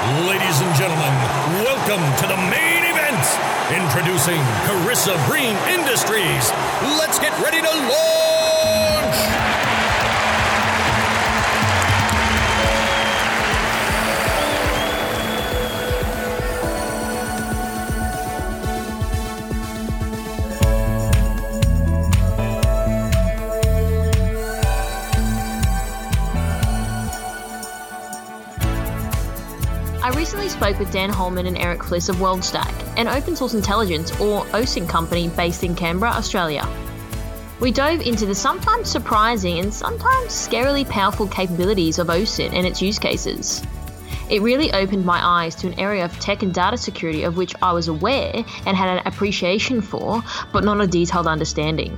Ladies and gentlemen, welcome to the main event. Introducing Karissa Breen Industries. Let's get ready to launch! I recently spoke with Dan Holman and Eric Fliss of WorldStack, an open source intelligence or OSINT company based in Canberra, Australia. We dove into the sometimes surprising and sometimes scarily powerful capabilities of OSINT and its use cases. It really opened my eyes to an area of tech and data security of which I was aware and had an appreciation for, but not a detailed understanding.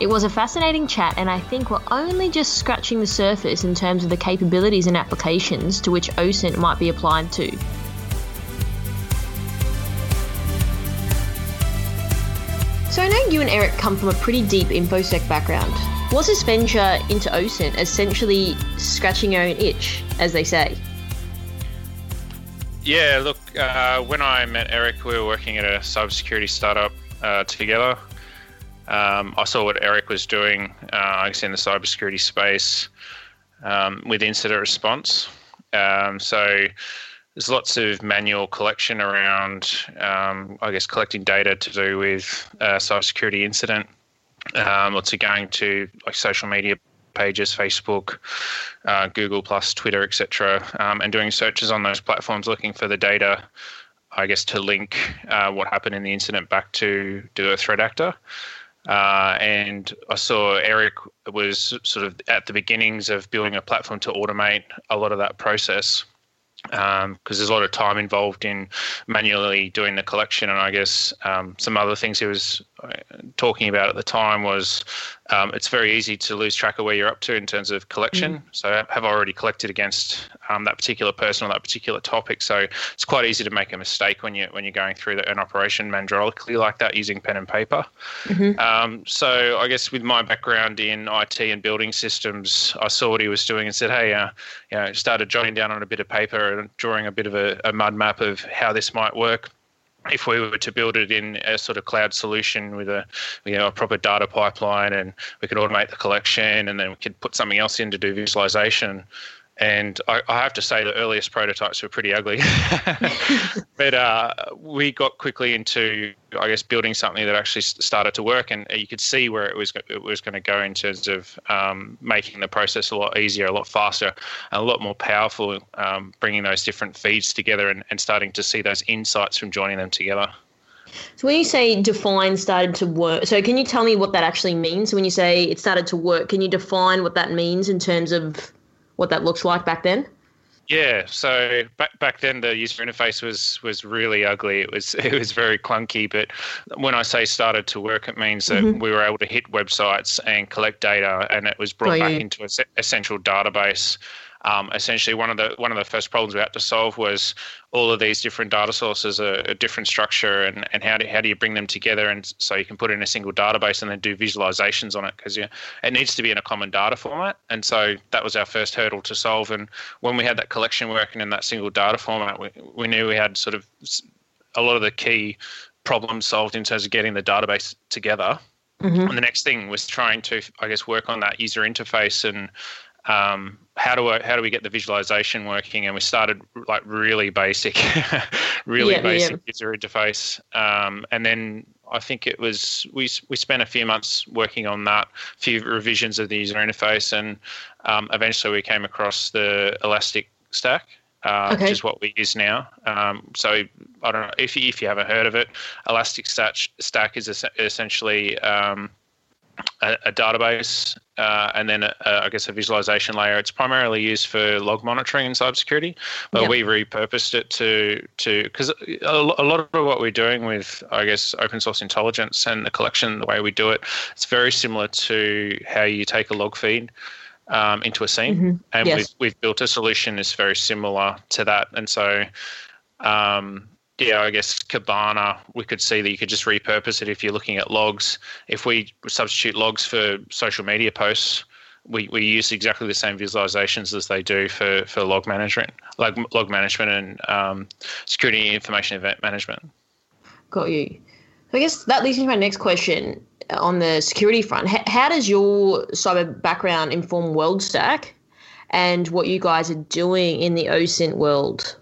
It was a fascinating chat, and I think we're only just scratching the surface in terms of the capabilities and applications to which OSINT might be applied to. So I know you and Eric come from a pretty deep InfoSec background. Was this venture into OSINT essentially scratching your own itch, as they say? Yeah, look, uh, when I met Eric, we were working at a cybersecurity startup uh, together. Um, I saw what Eric was doing, uh, I guess, in the cybersecurity space um, with incident response. Um, so there's lots of manual collection around, um, I guess, collecting data to do with uh, cybersecurity incident. Um, lots of going to like social media pages, Facebook, uh, Google Plus, Twitter, etc., um, and doing searches on those platforms, looking for the data. I guess to link uh, what happened in the incident back to to a threat actor. Uh, and I saw Eric was sort of at the beginnings of building a platform to automate a lot of that process because um, there's a lot of time involved in manually doing the collection. And I guess um, some other things he was uh, talking about at the time was um, it's very easy to lose track of where you're up to in terms of collection. Mm. So have already collected against um, that particular person or that particular topic. So it's quite easy to make a mistake when you when you're going through the, an operation mandrolically like that using pen and paper. Mm-hmm. Um, so I guess with my background in IT and building systems, I saw what he was doing and said, hey, uh, you know, started jotting down on a bit of paper and drawing a bit of a, a mud map of how this might work if we were to build it in a sort of cloud solution with a you know a proper data pipeline and we could automate the collection and then we could put something else in to do visualization and I, I, have to say the earliest prototypes were pretty ugly. but uh, we got quickly into, I guess, building something that actually started to work, and you could see where it was it was going to go in terms of um, making the process a lot easier, a lot faster, and a lot more powerful, um, bringing those different feeds together and, and starting to see those insights from joining them together. So when you say define started to work, so can you tell me what that actually means? So when you say it started to work, can you define what that means in terms of what that looks like back then? Yeah, so back back then the user interface was was really ugly. It was it was very clunky. But when I say started to work, it means that mm-hmm. we were able to hit websites and collect data, and it was brought oh, yeah. back into a, a central database um, essentially one of the one of the first problems we had to solve was all of these different data sources are a different structure and, and how do how do you bring them together? And so you can put in a single database and then do visualizations on it because it needs to be in a common data format. And so that was our first hurdle to solve. And when we had that collection working in that single data format we, we knew we had sort of a lot of the key problems solved in terms of getting the database together. Mm-hmm. and the next thing was trying to i guess work on that user interface and um, how do I, how do we get the visualization working? And we started like really basic, really yeah, basic yeah. user interface, um, and then I think it was we we spent a few months working on that, a few revisions of the user interface, and um, eventually we came across the Elastic Stack. Uh, okay. which is what we use now. Um, so I don't know if you, if you haven't heard of it. Elastic Stack is essentially um, a, a database uh, and then a, a, I guess a visualization layer. It's primarily used for log monitoring in cybersecurity, but yep. we repurposed it to to because a, a, lot of what we're doing with I guess open source intelligence and the collection, the way we do it, it's very similar to how you take a log feed. Um, into a SIEM, mm-hmm. and yes. we've, we've built a solution that's very similar to that. And so, um, yeah, I guess Kibana, we could see that you could just repurpose it if you're looking at logs. If we substitute logs for social media posts, we, we use exactly the same visualizations as they do for, for log management, like log management and um, security information event management. Got you. So I guess that leads me to my next question on the security front. H- how does your cyber background inform WorldStack and what you guys are doing in the OSINT world?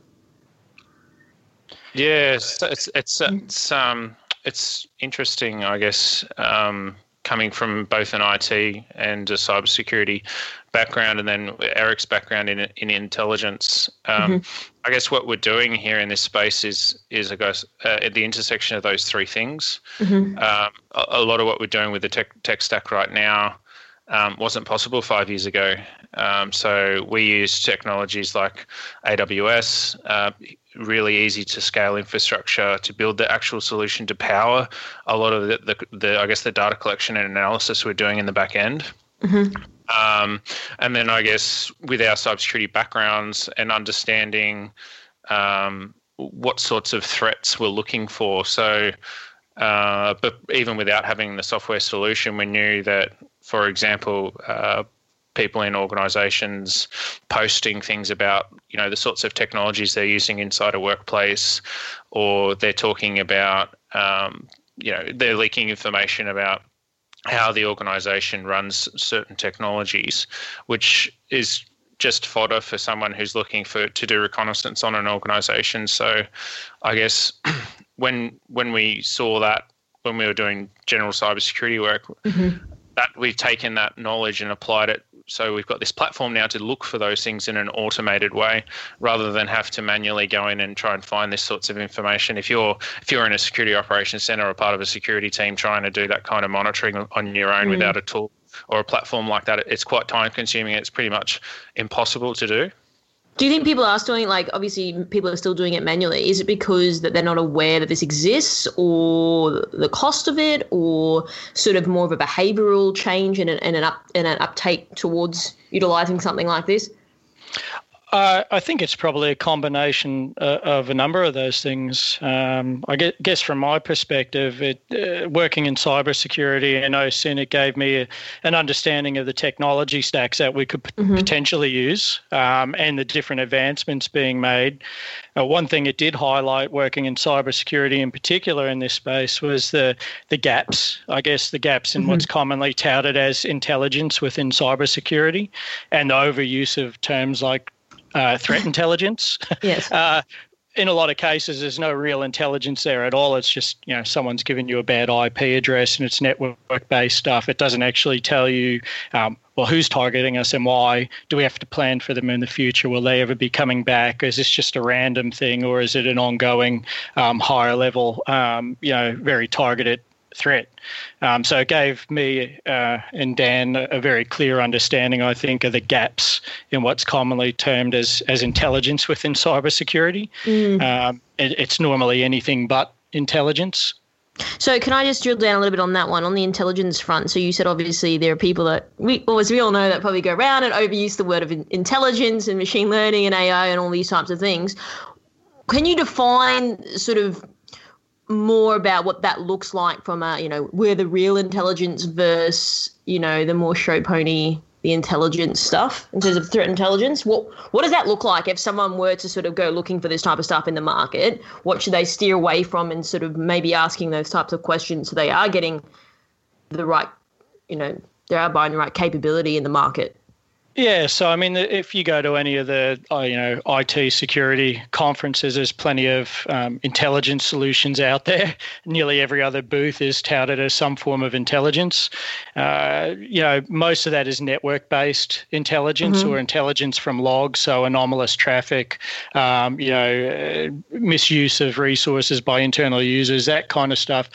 Yes, it's it's it's um it's interesting, I guess. Um, coming from both an IT and a cybersecurity background, and then Eric's background in in intelligence. Um, mm-hmm. I guess what we're doing here in this space is is I guess uh, at the intersection of those three things. Mm-hmm. Um, a, a, lot of what we're doing with the tech tech stack right now um, wasn't possible five years ago. Um, so we use technologies like AWS, uh, really easy to scale infrastructure to build the actual solution to power a lot of the, the, the I guess the data collection and analysis we're doing in the back end. Mm-hmm. Um, and then I guess with our cybersecurity backgrounds and understanding um, what sorts of threats we're looking for. So, uh, but even without having the software solution, we knew that, for example, uh, people in organizations posting things about you know the sorts of technologies they're using inside a workplace or they're talking about um, you know they're leaking information about how the organization runs certain technologies which is just fodder for someone who's looking for to do reconnaissance on an organization so i guess when when we saw that when we were doing general cybersecurity work mm-hmm. That we've taken that knowledge and applied it. So we've got this platform now to look for those things in an automated way rather than have to manually go in and try and find this sorts of information. If you're if you're in a security operations center or part of a security team trying to do that kind of monitoring on your own mm. without a tool or a platform like that it's quite time consuming. It's pretty much impossible to do do you think people are still doing like obviously people are still doing it manually? Is it because that they're not aware that this exists, or the cost of it, or sort of more of a behavioural change and an, and an up and an uptake towards utilising something like this? Uh, I think it's probably a combination uh, of a number of those things. Um, I guess from my perspective, it, uh, working in cybersecurity and OSINT, it gave me a, an understanding of the technology stacks that we could p- mm-hmm. potentially use um, and the different advancements being made. Uh, one thing it did highlight working in cybersecurity in particular in this space was the, the gaps, I guess the gaps in mm-hmm. what's commonly touted as intelligence within cybersecurity and the overuse of terms like uh, threat intelligence. yes. Uh, in a lot of cases, there's no real intelligence there at all. It's just you know someone's given you a bad IP address and it's network-based stuff. It doesn't actually tell you um, well who's targeting us and why. Do we have to plan for them in the future? Will they ever be coming back? Is this just a random thing or is it an ongoing, um, higher level, um, you know, very targeted threat. Um, so it gave me uh, and Dan a very clear understanding, I think, of the gaps in what's commonly termed as, as intelligence within cybersecurity. Mm. Um, it, it's normally anything but intelligence. So can I just drill down a little bit on that one on the intelligence front? So you said obviously there are people that we, well, as we all know, that probably go around and overuse the word of intelligence and machine learning and AI and all these types of things. Can you define sort of more about what that looks like from a you know where the real intelligence versus you know the more show pony the intelligence stuff in terms of threat intelligence. What what does that look like if someone were to sort of go looking for this type of stuff in the market? What should they steer away from and sort of maybe asking those types of questions so they are getting the right you know they are buying the right capability in the market yeah, so I mean, if you go to any of the uh, you know IT security conferences, there's plenty of um, intelligence solutions out there. Nearly every other booth is touted as some form of intelligence. Uh, you know, most of that is network-based intelligence mm-hmm. or intelligence from logs, so anomalous traffic, um, you know, uh, misuse of resources by internal users, that kind of stuff.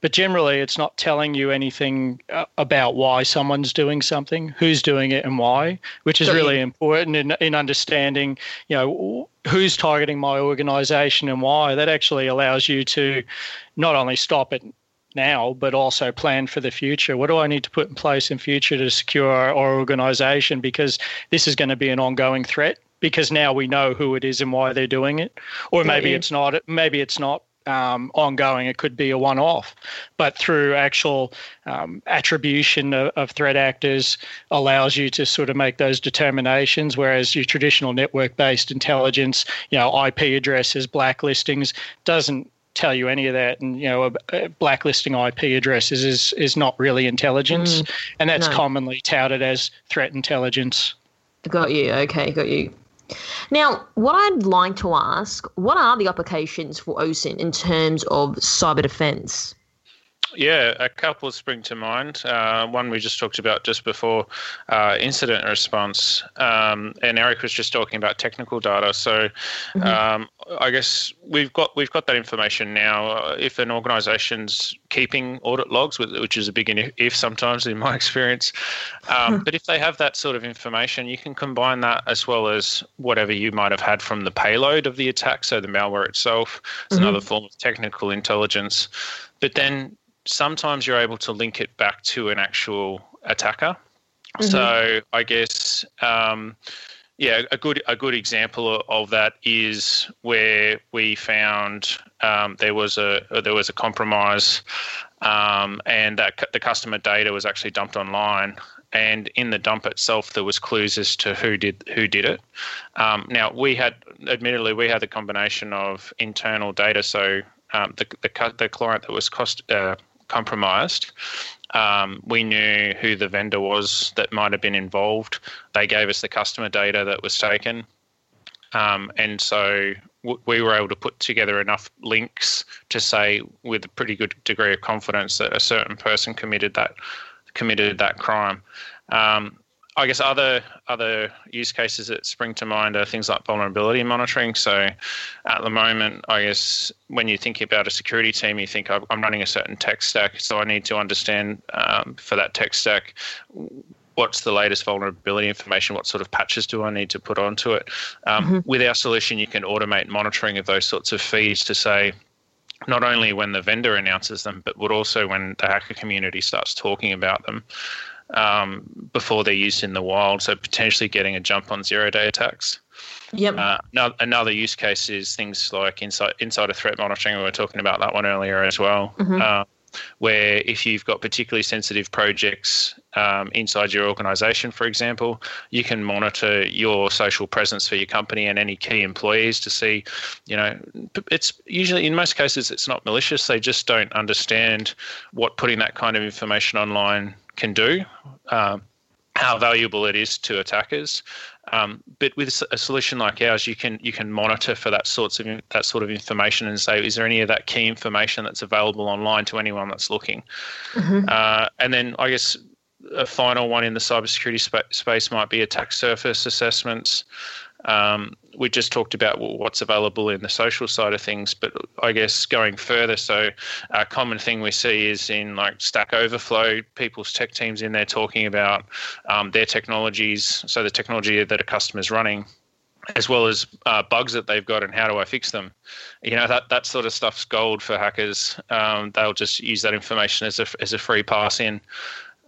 But generally, it's not telling you anything uh, about why someone's doing something, who's doing it, and why which is really important in, in understanding, you know, who's targeting my organization and why. That actually allows you to not only stop it now, but also plan for the future. What do I need to put in place in future to secure our, organization? Because this is going to be an ongoing threat because now we know who it is and why they're doing it. Or maybe it's not. Maybe it's not um, ongoing. It could be a one-off, but through actual um, attribution of, of, threat actors allows you to sort of make those determinations. Whereas your traditional network-based intelligence, you know, IP addresses, blacklistings, doesn't tell you any of that. And you know, blacklisting IP addresses is is not really intelligence, mm, and that's no. commonly touted as threat intelligence. Got you. Okay, got you. Now, what I'd like to ask, what are the applications for OSINT in terms of cyber defense? Yeah, a couple spring to mind. Uh, one we just talked about just before uh, incident response, um, and Eric was just talking about technical data. So, mm-hmm. um, I guess we've got we've got that information now. Uh, if an organisation's keeping audit logs, which is a big if sometimes in my experience, um, hmm. but if they have that sort of information, you can combine that as well as whatever you might have had from the payload of the attack, so the malware itself. It's mm-hmm. another form of technical intelligence. But then sometimes you're able to link it back to an actual attacker. Mm-hmm. So I guess um, yeah, a good a good example of that is where we found um, there was a there was a compromise, um, and that the customer data was actually dumped online. And in the dump itself, there was clues as to who did who did it. Um, now we had, admittedly, we had the combination of internal data, so um, the, the the client that was cost uh, compromised. Um, we knew who the vendor was that might have been involved. They gave us the customer data that was taken. Um, and so w- we were able to put together enough links to say with a pretty good degree of confidence that a certain person committed that committed that crime. Um, I guess other other use cases that spring to mind are things like vulnerability monitoring. So, at the moment, I guess when you think about a security team, you think I'm running a certain tech stack, so I need to understand um, for that tech stack what's the latest vulnerability information, what sort of patches do I need to put onto it. Um, mm-hmm. With our solution, you can automate monitoring of those sorts of feeds to say not only when the vendor announces them, but would also when the hacker community starts talking about them um, before they're used in the wild. So potentially getting a jump on zero day attacks. Yep. Uh, now, another use case is things like inside insider threat monitoring. We were talking about that one earlier as well. Mm-hmm. Uh, where if you've got particularly sensitive projects um, inside your organization, for example, you can monitor your social presence for your company and any key employees to see, you know, it's usually in most cases it's not malicious. They just don't understand what putting that kind of information online can do, um, how valuable it is to attackers. Um, but with a solution like ours, you can you can monitor for that sorts of that sort of information and say, is there any of that key information that's available online to anyone that's looking? Mm-hmm. Uh, and then I guess a final one in the cybersecurity sp- space might be attack surface assessments. Um, we just talked about what's available in the social side of things, but I guess going further, so a common thing we see is in like Stack Overflow, people's tech teams in there talking about um, their technologies, so the technology that a customer's running, as well as uh, bugs that they've got and how do I fix them. You know that that sort of stuff's gold for hackers. Um, they'll just use that information as a as a free pass in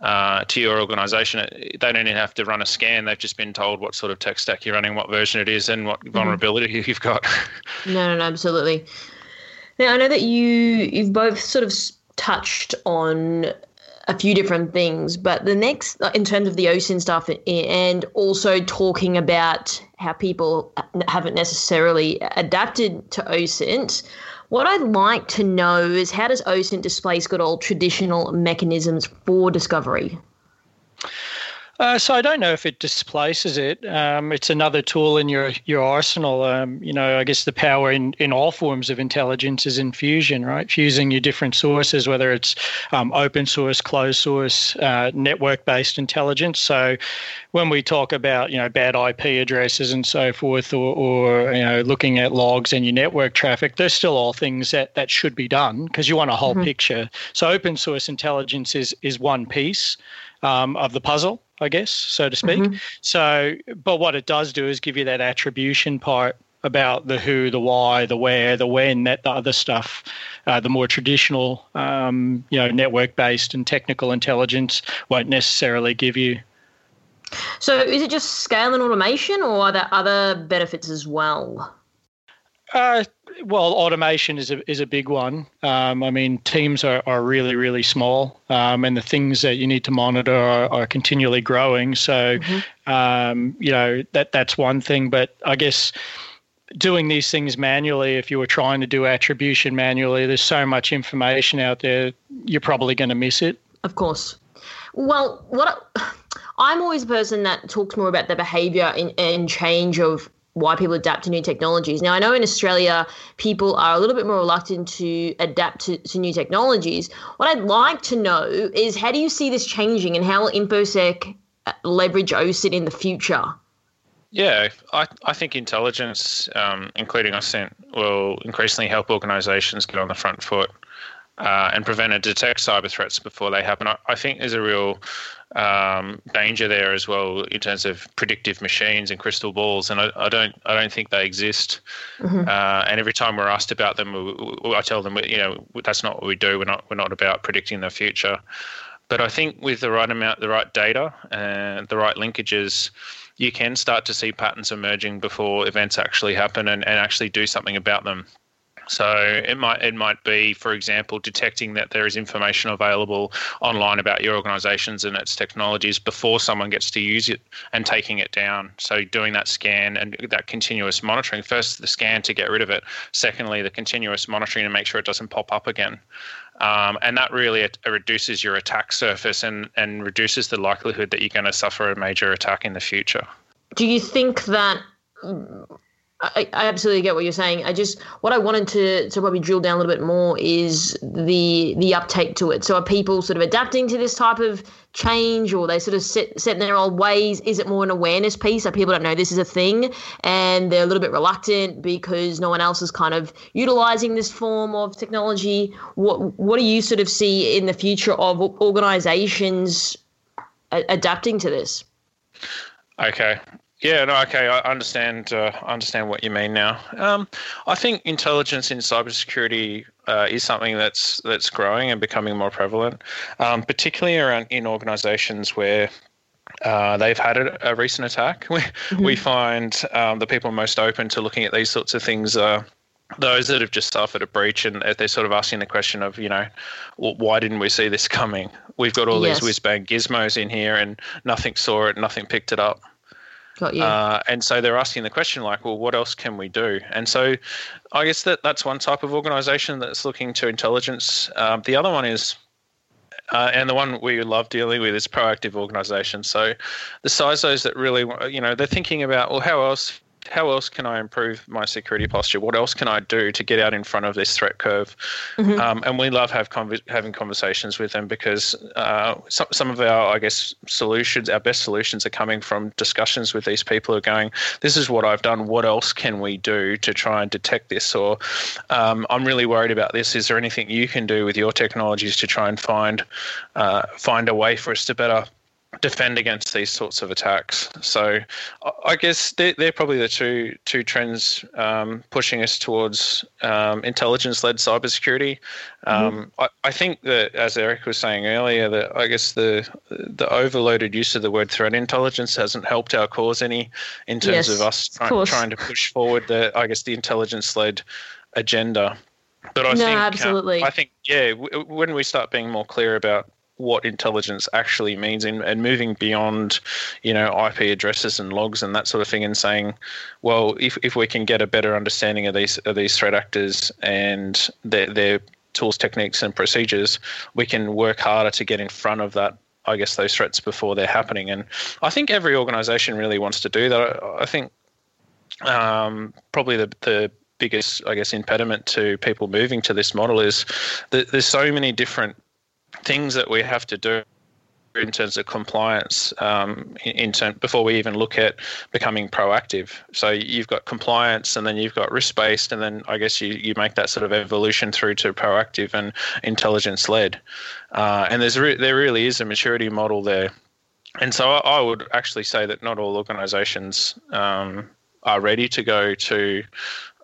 uh, to your organization. They don't even have to run a scan. They've just been told what sort of tech stack you're running, what version it is, and what mm-hmm. vulnerability mm-hmm. you've got. no, no, no, absolutely. Now I know that you you've both sort of touched on a few different things, but the next, in terms of the OSINT stuff, and also talking about how people haven't necessarily adapted to OSINT. What I'd like to know is how does OSINT displace good old traditional mechanisms for discovery? Uh, so I don't know if it displaces it. Um, it's another tool in your your arsenal. Um, you know, I guess the power in, in all forms of intelligence is in fusion, right? Fusing your different sources, whether it's um, open source, closed source, uh, network based intelligence. So when we talk about you know bad IP addresses and so forth, or, or you know looking at logs and your network traffic, they're still all things that that should be done because you want a whole mm-hmm. picture. So open source intelligence is is one piece um, of the puzzle. I guess, so to speak. Mm-hmm. So, but what it does do is give you that attribution part about the who, the why, the where, the when, that the other stuff, uh, the more traditional, um, you know, network-based and technical intelligence won't necessarily give you. So, is it just scale and automation, or are there other benefits as well? Uh, well, automation is a is a big one. Um, I mean, teams are, are really really small, um, and the things that you need to monitor are, are continually growing. So, mm-hmm. um, you know that that's one thing. But I guess doing these things manually, if you were trying to do attribution manually, there's so much information out there, you're probably going to miss it. Of course. Well, what I, I'm always a person that talks more about the behavior and, and change of why people adapt to new technologies. Now, I know in Australia, people are a little bit more reluctant to adapt to, to new technologies. What I'd like to know is how do you see this changing and how will InfoSec uh, leverage OSINT in the future? Yeah, I, I think intelligence, um, including OSINT, will increasingly help organisations get on the front foot uh, and prevent and detect cyber threats before they happen. I, I think there's a real um, danger there as well in terms of predictive machines and crystal balls, and I, I don't I don't think they exist. Mm-hmm. Uh, and every time we're asked about them, we, we, I tell them you know that's not what we do. We're not we're not about predicting the future. But I think with the right amount, the right data, and the right linkages, you can start to see patterns emerging before events actually happen and, and actually do something about them. So it might it might be, for example, detecting that there is information available online about your organisations and its technologies before someone gets to use it and taking it down. So doing that scan and that continuous monitoring. First, the scan to get rid of it. Secondly, the continuous monitoring to make sure it doesn't pop up again. Um, and that really reduces your attack surface and, and reduces the likelihood that you're going to suffer a major attack in the future. Do you think that I, absolutely get what you're saying. I just what I wanted to to probably drill down a little bit more is the the uptake to it. So are people sort of adapting to this type of change, or they sort of set set in their old ways? Is it more an awareness piece that people don't know this is a thing, and they're a little bit reluctant because no one else is kind of utilizing this form of technology? What what do you sort of see in the future of organizations adapting to this? Okay. Yeah, no, okay, I understand. Uh, understand what you mean now. Um, I think intelligence in cybersecurity uh, is something that's that's growing and becoming more prevalent, um, particularly around in organisations where uh, they've had a, a, recent attack. We, mm-hmm. we find um, the people most open to looking at these sorts of things are those that have just suffered a breach and they're sort of asking the question of, you know, well, why didn't we see this coming? We've got all yes. these whiz bang gizmos in here and nothing saw it, nothing picked it up. Got you. Uh, and so they're asking the question like, well, what else can we do? And so I guess that that's one type of organisation that's looking to intelligence. Um, the other one is, uh, and the one we love dealing with is proactive organisations. So the CISOs that really, you know, they're thinking about, well, how else how else can I improve my security posture? What else can I do to get out in front of this threat curve? Mm-hmm. Um, and we love have having conversations with them because uh, some, some of our, I guess, solutions, our best solutions are coming from discussions with these people who are going, this is what I've done. What else can we do to try and detect this? Or um, I'm really worried about this. Is there anything you can do with your technologies to try and find uh, find a way for us to better defend against these sorts of attacks. So I guess they're, they're probably the two two trends um, pushing us towards um, intelligence-led cybersecurity. Um, mm-hmm. I, I, think that, as Eric was saying earlier, that I guess the the overloaded use of the word threat intelligence hasn't helped our cause any in terms yes, of us try, trying to push forward the I guess the intelligence-led agenda. But I no, think absolutely. Um, I think yeah, w- when we start being more clear about what intelligence actually means and, and moving beyond, you know, IP addresses and logs and that sort of thing and saying, well, if, if we can get a better understanding of these of these threat actors and their, their tools, techniques and procedures, we can work harder to get in front of that I guess those threats before they're happening. And I think every organization really wants to do that. I, think um, probably the, the biggest, I guess, impediment to people moving to this model is that there's so many different things that we have to do in terms of compliance um, in, term, before we even look at becoming proactive. So you've got compliance and then you've got risk based and then I guess you, you make that sort of evolution through to proactive and intelligence led. Uh, and there's re- there really is a maturity model there. And so I, I would actually say that not all organizations um, are ready to go to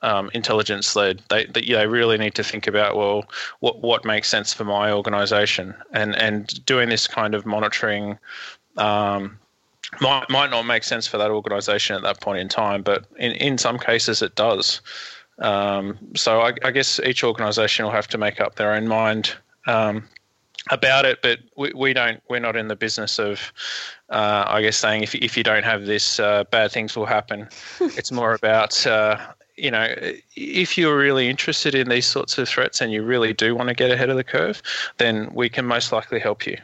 um, intelligence led. They, they, they really need to think about well, what what makes sense for my organisation, and and doing this kind of monitoring. Um, might might not make sense for that organisation at that point in time, but in, in some cases it does. Um, so I, I, guess each organisation will have to make up their own mind um, about it. But we, we don't. We're not in the business of, uh, I guess, saying if if you don't have this, uh, bad things will happen. it's more about. Uh, you know, if you're really interested in these sorts of threats and you really do want to get ahead of the curve, then we can most likely help you.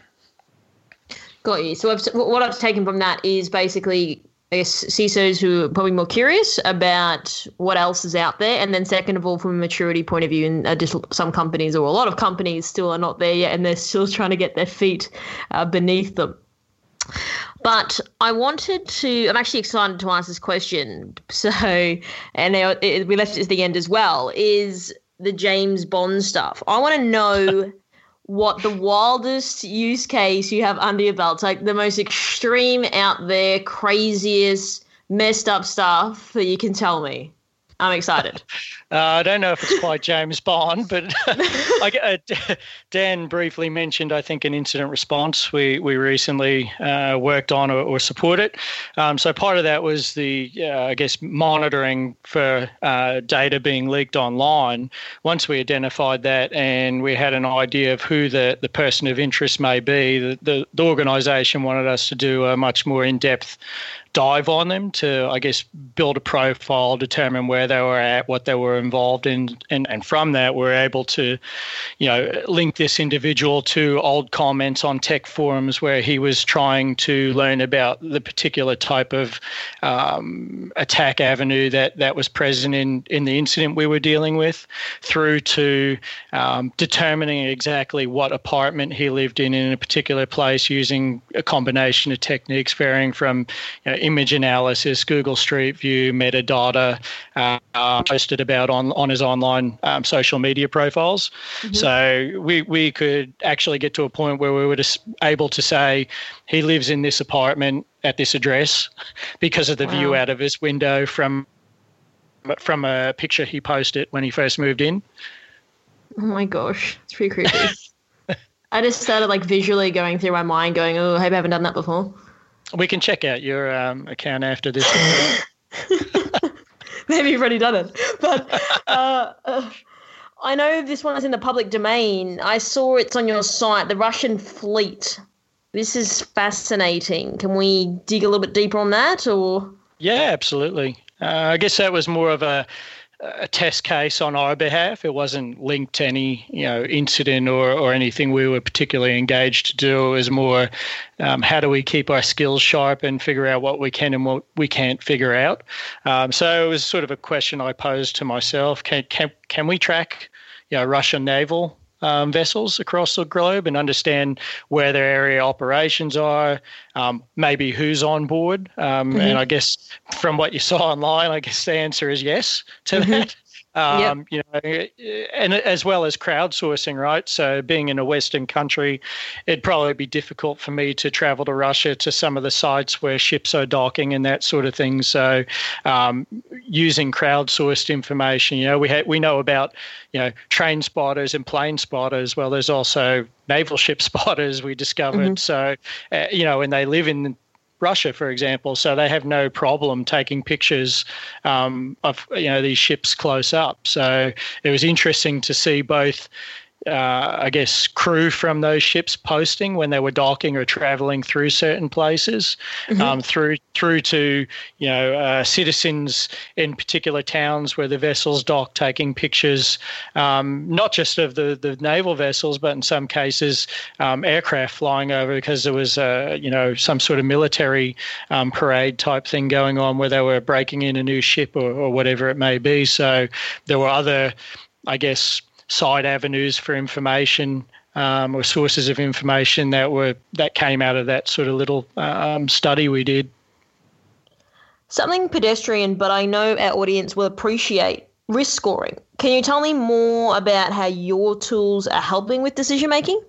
Got you. So I've, what I've taken from that is basically I guess CISOs who are probably more curious about what else is out there, and then second of all, from a maturity point of view, and uh, just some companies or a lot of companies still are not there yet, and they're still trying to get their feet uh, beneath them. But I wanted to. I'm actually excited to answer this question. So, and it, we left it at the end as well. Is the James Bond stuff? I want to know what the wildest use case you have under your belt, like the most extreme, out there, craziest, messed up stuff that you can tell me. I'm excited. Uh, I don't know if it's quite James Bond, but I, uh, Dan briefly mentioned, I think, an incident response we, we recently uh, worked on or, or supported. Um, so part of that was the, uh, I guess, monitoring for uh, data being leaked online. Once we identified that and we had an idea of who the, the person of interest may be, the, the, the organisation wanted us to do a much more in depth dive on them to, I guess, build a profile, determine where they were at, what they were involved in, and, and from that, we're able to, you know, link this individual to old comments on tech forums where he was trying to learn about the particular type of um, attack avenue that, that was present in, in the incident we were dealing with, through to um, determining exactly what apartment he lived in in a particular place using a combination of techniques varying from you know, image analysis, Google Street View, metadata, uh, posted about on, on his online um, social media profiles. Mm-hmm. So we, we could actually get to a point where we were able to say he lives in this apartment at this address because of the wow. view out of his window from from a picture he posted when he first moved in. Oh my gosh, it's pretty creepy. I just started like visually going through my mind, going, "Oh, I hope I haven't done that before." We can check out your um, account after this. Maybe you've already done it. But uh, uh, I know this one is in the public domain. I saw it's on your site, the Russian fleet. This is fascinating. Can we dig a little bit deeper on that, or? Yeah, absolutely. Uh, I guess that was more of a a test case on our behalf. It wasn't linked to any you know incident or, or anything we were particularly engaged to do. It was more um, how do we keep our skills sharp and figure out what we can and what we can't figure out. Um, so it was sort of a question I posed to myself: Can can can we track you know Russian naval um, vessels across the globe and understand where their area operations are, um, maybe who's on board. Um, mm-hmm. And I guess from what you saw online, I guess the answer is yes to mm-hmm. that um, yep. you know, and as well as crowdsourcing, right? So being in a Western country, it'd probably be difficult for me to travel to Russia to some of the sites where ships are docking and that sort of thing. So um, using crowdsourced information, you know, we ha- we know about you know train spotters and plane spotters. Well, there's also naval ship spotters we discovered. Mm-hmm. So uh, you know, and they live in Russia, for example, so they have no problem taking pictures um, of you know these ships close up. So it was interesting to see both uh, I guess, crew from those ships posting when they were docking or traveling through certain places, mm-hmm. um, through through to you know uh, citizens in particular towns where the vessels dock, taking pictures, um, not just of the the naval vessels, but in some cases um, aircraft flying over because there was uh, you know some sort of military um, parade type thing going on where they were breaking in a new ship or, or whatever it may be. So there were other, I guess side avenues for information um, or sources of information that were that came out of that sort of little um, study we did. Something pedestrian, but I know our audience will appreciate risk scoring. Can you tell me more about how your tools are helping with decision making?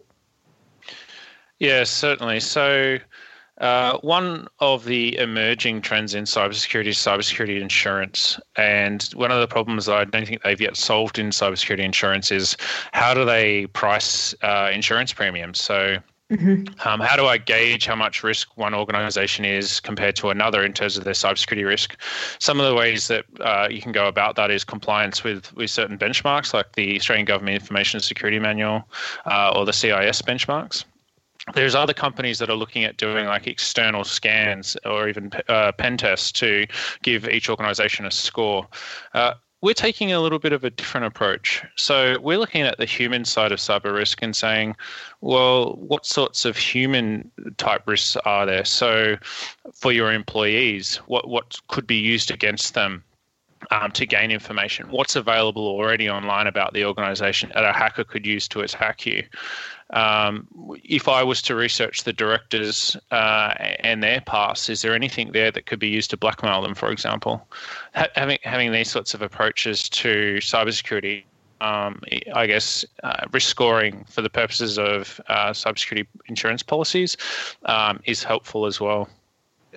Yes, certainly. So uh, one of the emerging trends in cybersecurity is cybersecurity insurance. And one of the problems I don't think they've yet solved in cybersecurity insurance is how do they price uh, insurance premiums? So Mm-hmm. Um, how do I gauge how much risk one organization is compared to another in terms of their cybersecurity risk? Some of the ways that uh, you can go about that is compliance with, with certain benchmarks like the Australian Government Information Security Manual uh, or the CIS benchmarks there's other companies that are looking at doing like external scans or even uh, pen tests to give each organization a score. Uh, we're taking a little bit of a different approach. So we're looking at the human side of cyber risk and saying, well, what sorts of human type risks are there? So for your employees, what what could be used against them? Um, to gain information. What's available already online about the organization that a hacker could use to attack you? Um, if I was to research the directors uh, and their past, is there anything there that could be used to blackmail them, for example? Ha- having having these sorts of approaches to cybersecurity, um, I guess uh, risk scoring for the purposes of uh, cybersecurity insurance policies um, is helpful as well.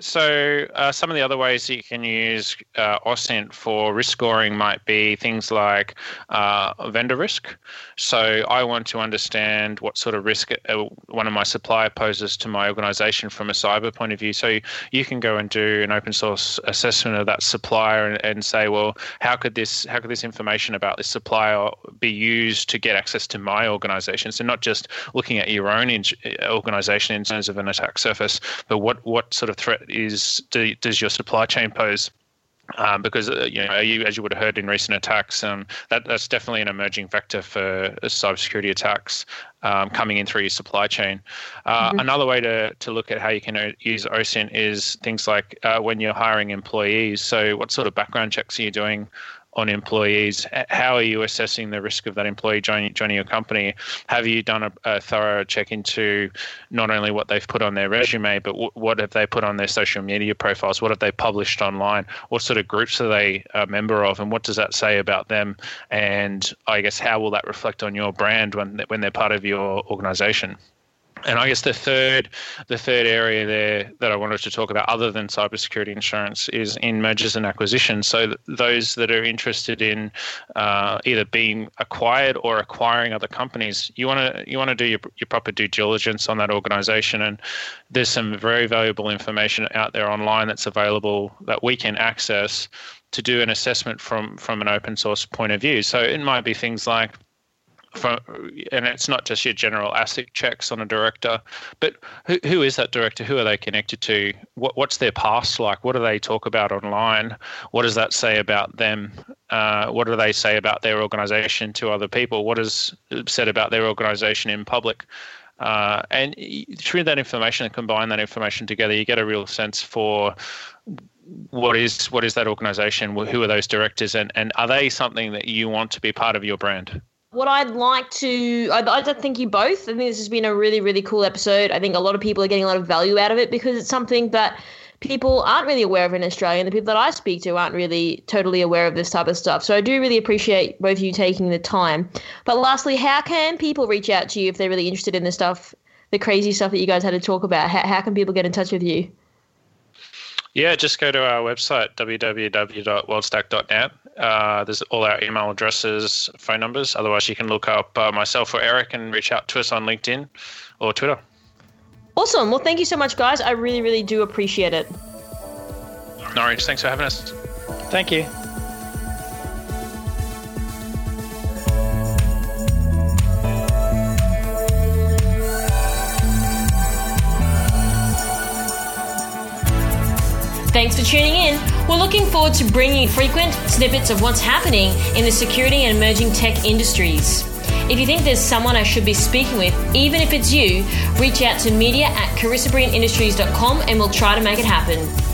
So, uh, some of the other ways that you can use uh, OSINT for risk scoring might be things like uh, vendor risk. So, I want to understand what sort of risk uh, one of my supplier poses to my organization from a cyber point of view. So, you can go and do an open source assessment of that supplier and, and say, well, how could this how could this information about this supplier be used to get access to my organization? So, not just looking at your own in- organization in terms of an attack surface, but what what sort of threat is do, does your supply chain pose? Um, because uh, you know, you, as you would have heard in recent attacks, um, that that's definitely an emerging vector for cybersecurity attacks um, coming in through your supply chain. Uh, mm-hmm. Another way to to look at how you can uh, use OSINT is things like uh, when you're hiring employees. So, what sort of background checks are you doing on employees. How are you assessing the risk of that employee joining, joining your company? Have you done a, a, thorough check into not only what they've put on their resume, but w- what have they put on their social media profiles? What have they published online? What sort of groups are they a member of, and what does that say about them? And I guess how will that reflect on your brand when when they're part of your organization? And I guess the third, the third area there that I wanted to talk about, other than cybersecurity insurance, is in mergers and acquisitions. So those that are interested in uh, either being acquired or acquiring other companies, you want to you want to do your, your proper due diligence on that organization. And there's some very valuable information out there online that's available that we can access to do an assessment from from an open source point of view. So it might be things like and it's not just your general ASIC checks on a director, but who, who is that director? Who are they connected to? What, what's their past like? What do they talk about online? What does that say about them? Uh, what do they say about their organization to other people? What is said about their organization in public? Uh, and through that information and combine that information together, you get a real sense for what is what is that organization? Who are those directors, and, and are they something that you want to be part of your brand? What I'd like to, I, I thank you both. I think this has been a really, really cool episode. I think a lot of people are getting a lot of value out of it because it's something that people aren't really aware of in Australia, and the people that I speak to aren't really totally aware of this type of stuff. So I do really appreciate both of you taking the time. But lastly, how can people reach out to you if they're really interested in the stuff, the crazy stuff that you guys had to talk about? How, how can people get in touch with you? Yeah, just go to our website, www.worldstack.net. Uh, there's all our email addresses, phone numbers. Otherwise, you can look up uh, myself or Eric and reach out to us on LinkedIn or Twitter. Awesome. Well, thank you so much, guys. I really, really do appreciate it. No worries. Thanks for having us. Thank you. Thanks for tuning in. We're looking forward to bringing you frequent snippets of what's happening in the security and emerging tech industries. If you think there's someone I should be speaking with, even if it's you, reach out to media at carissabrianindustries.com and we'll try to make it happen.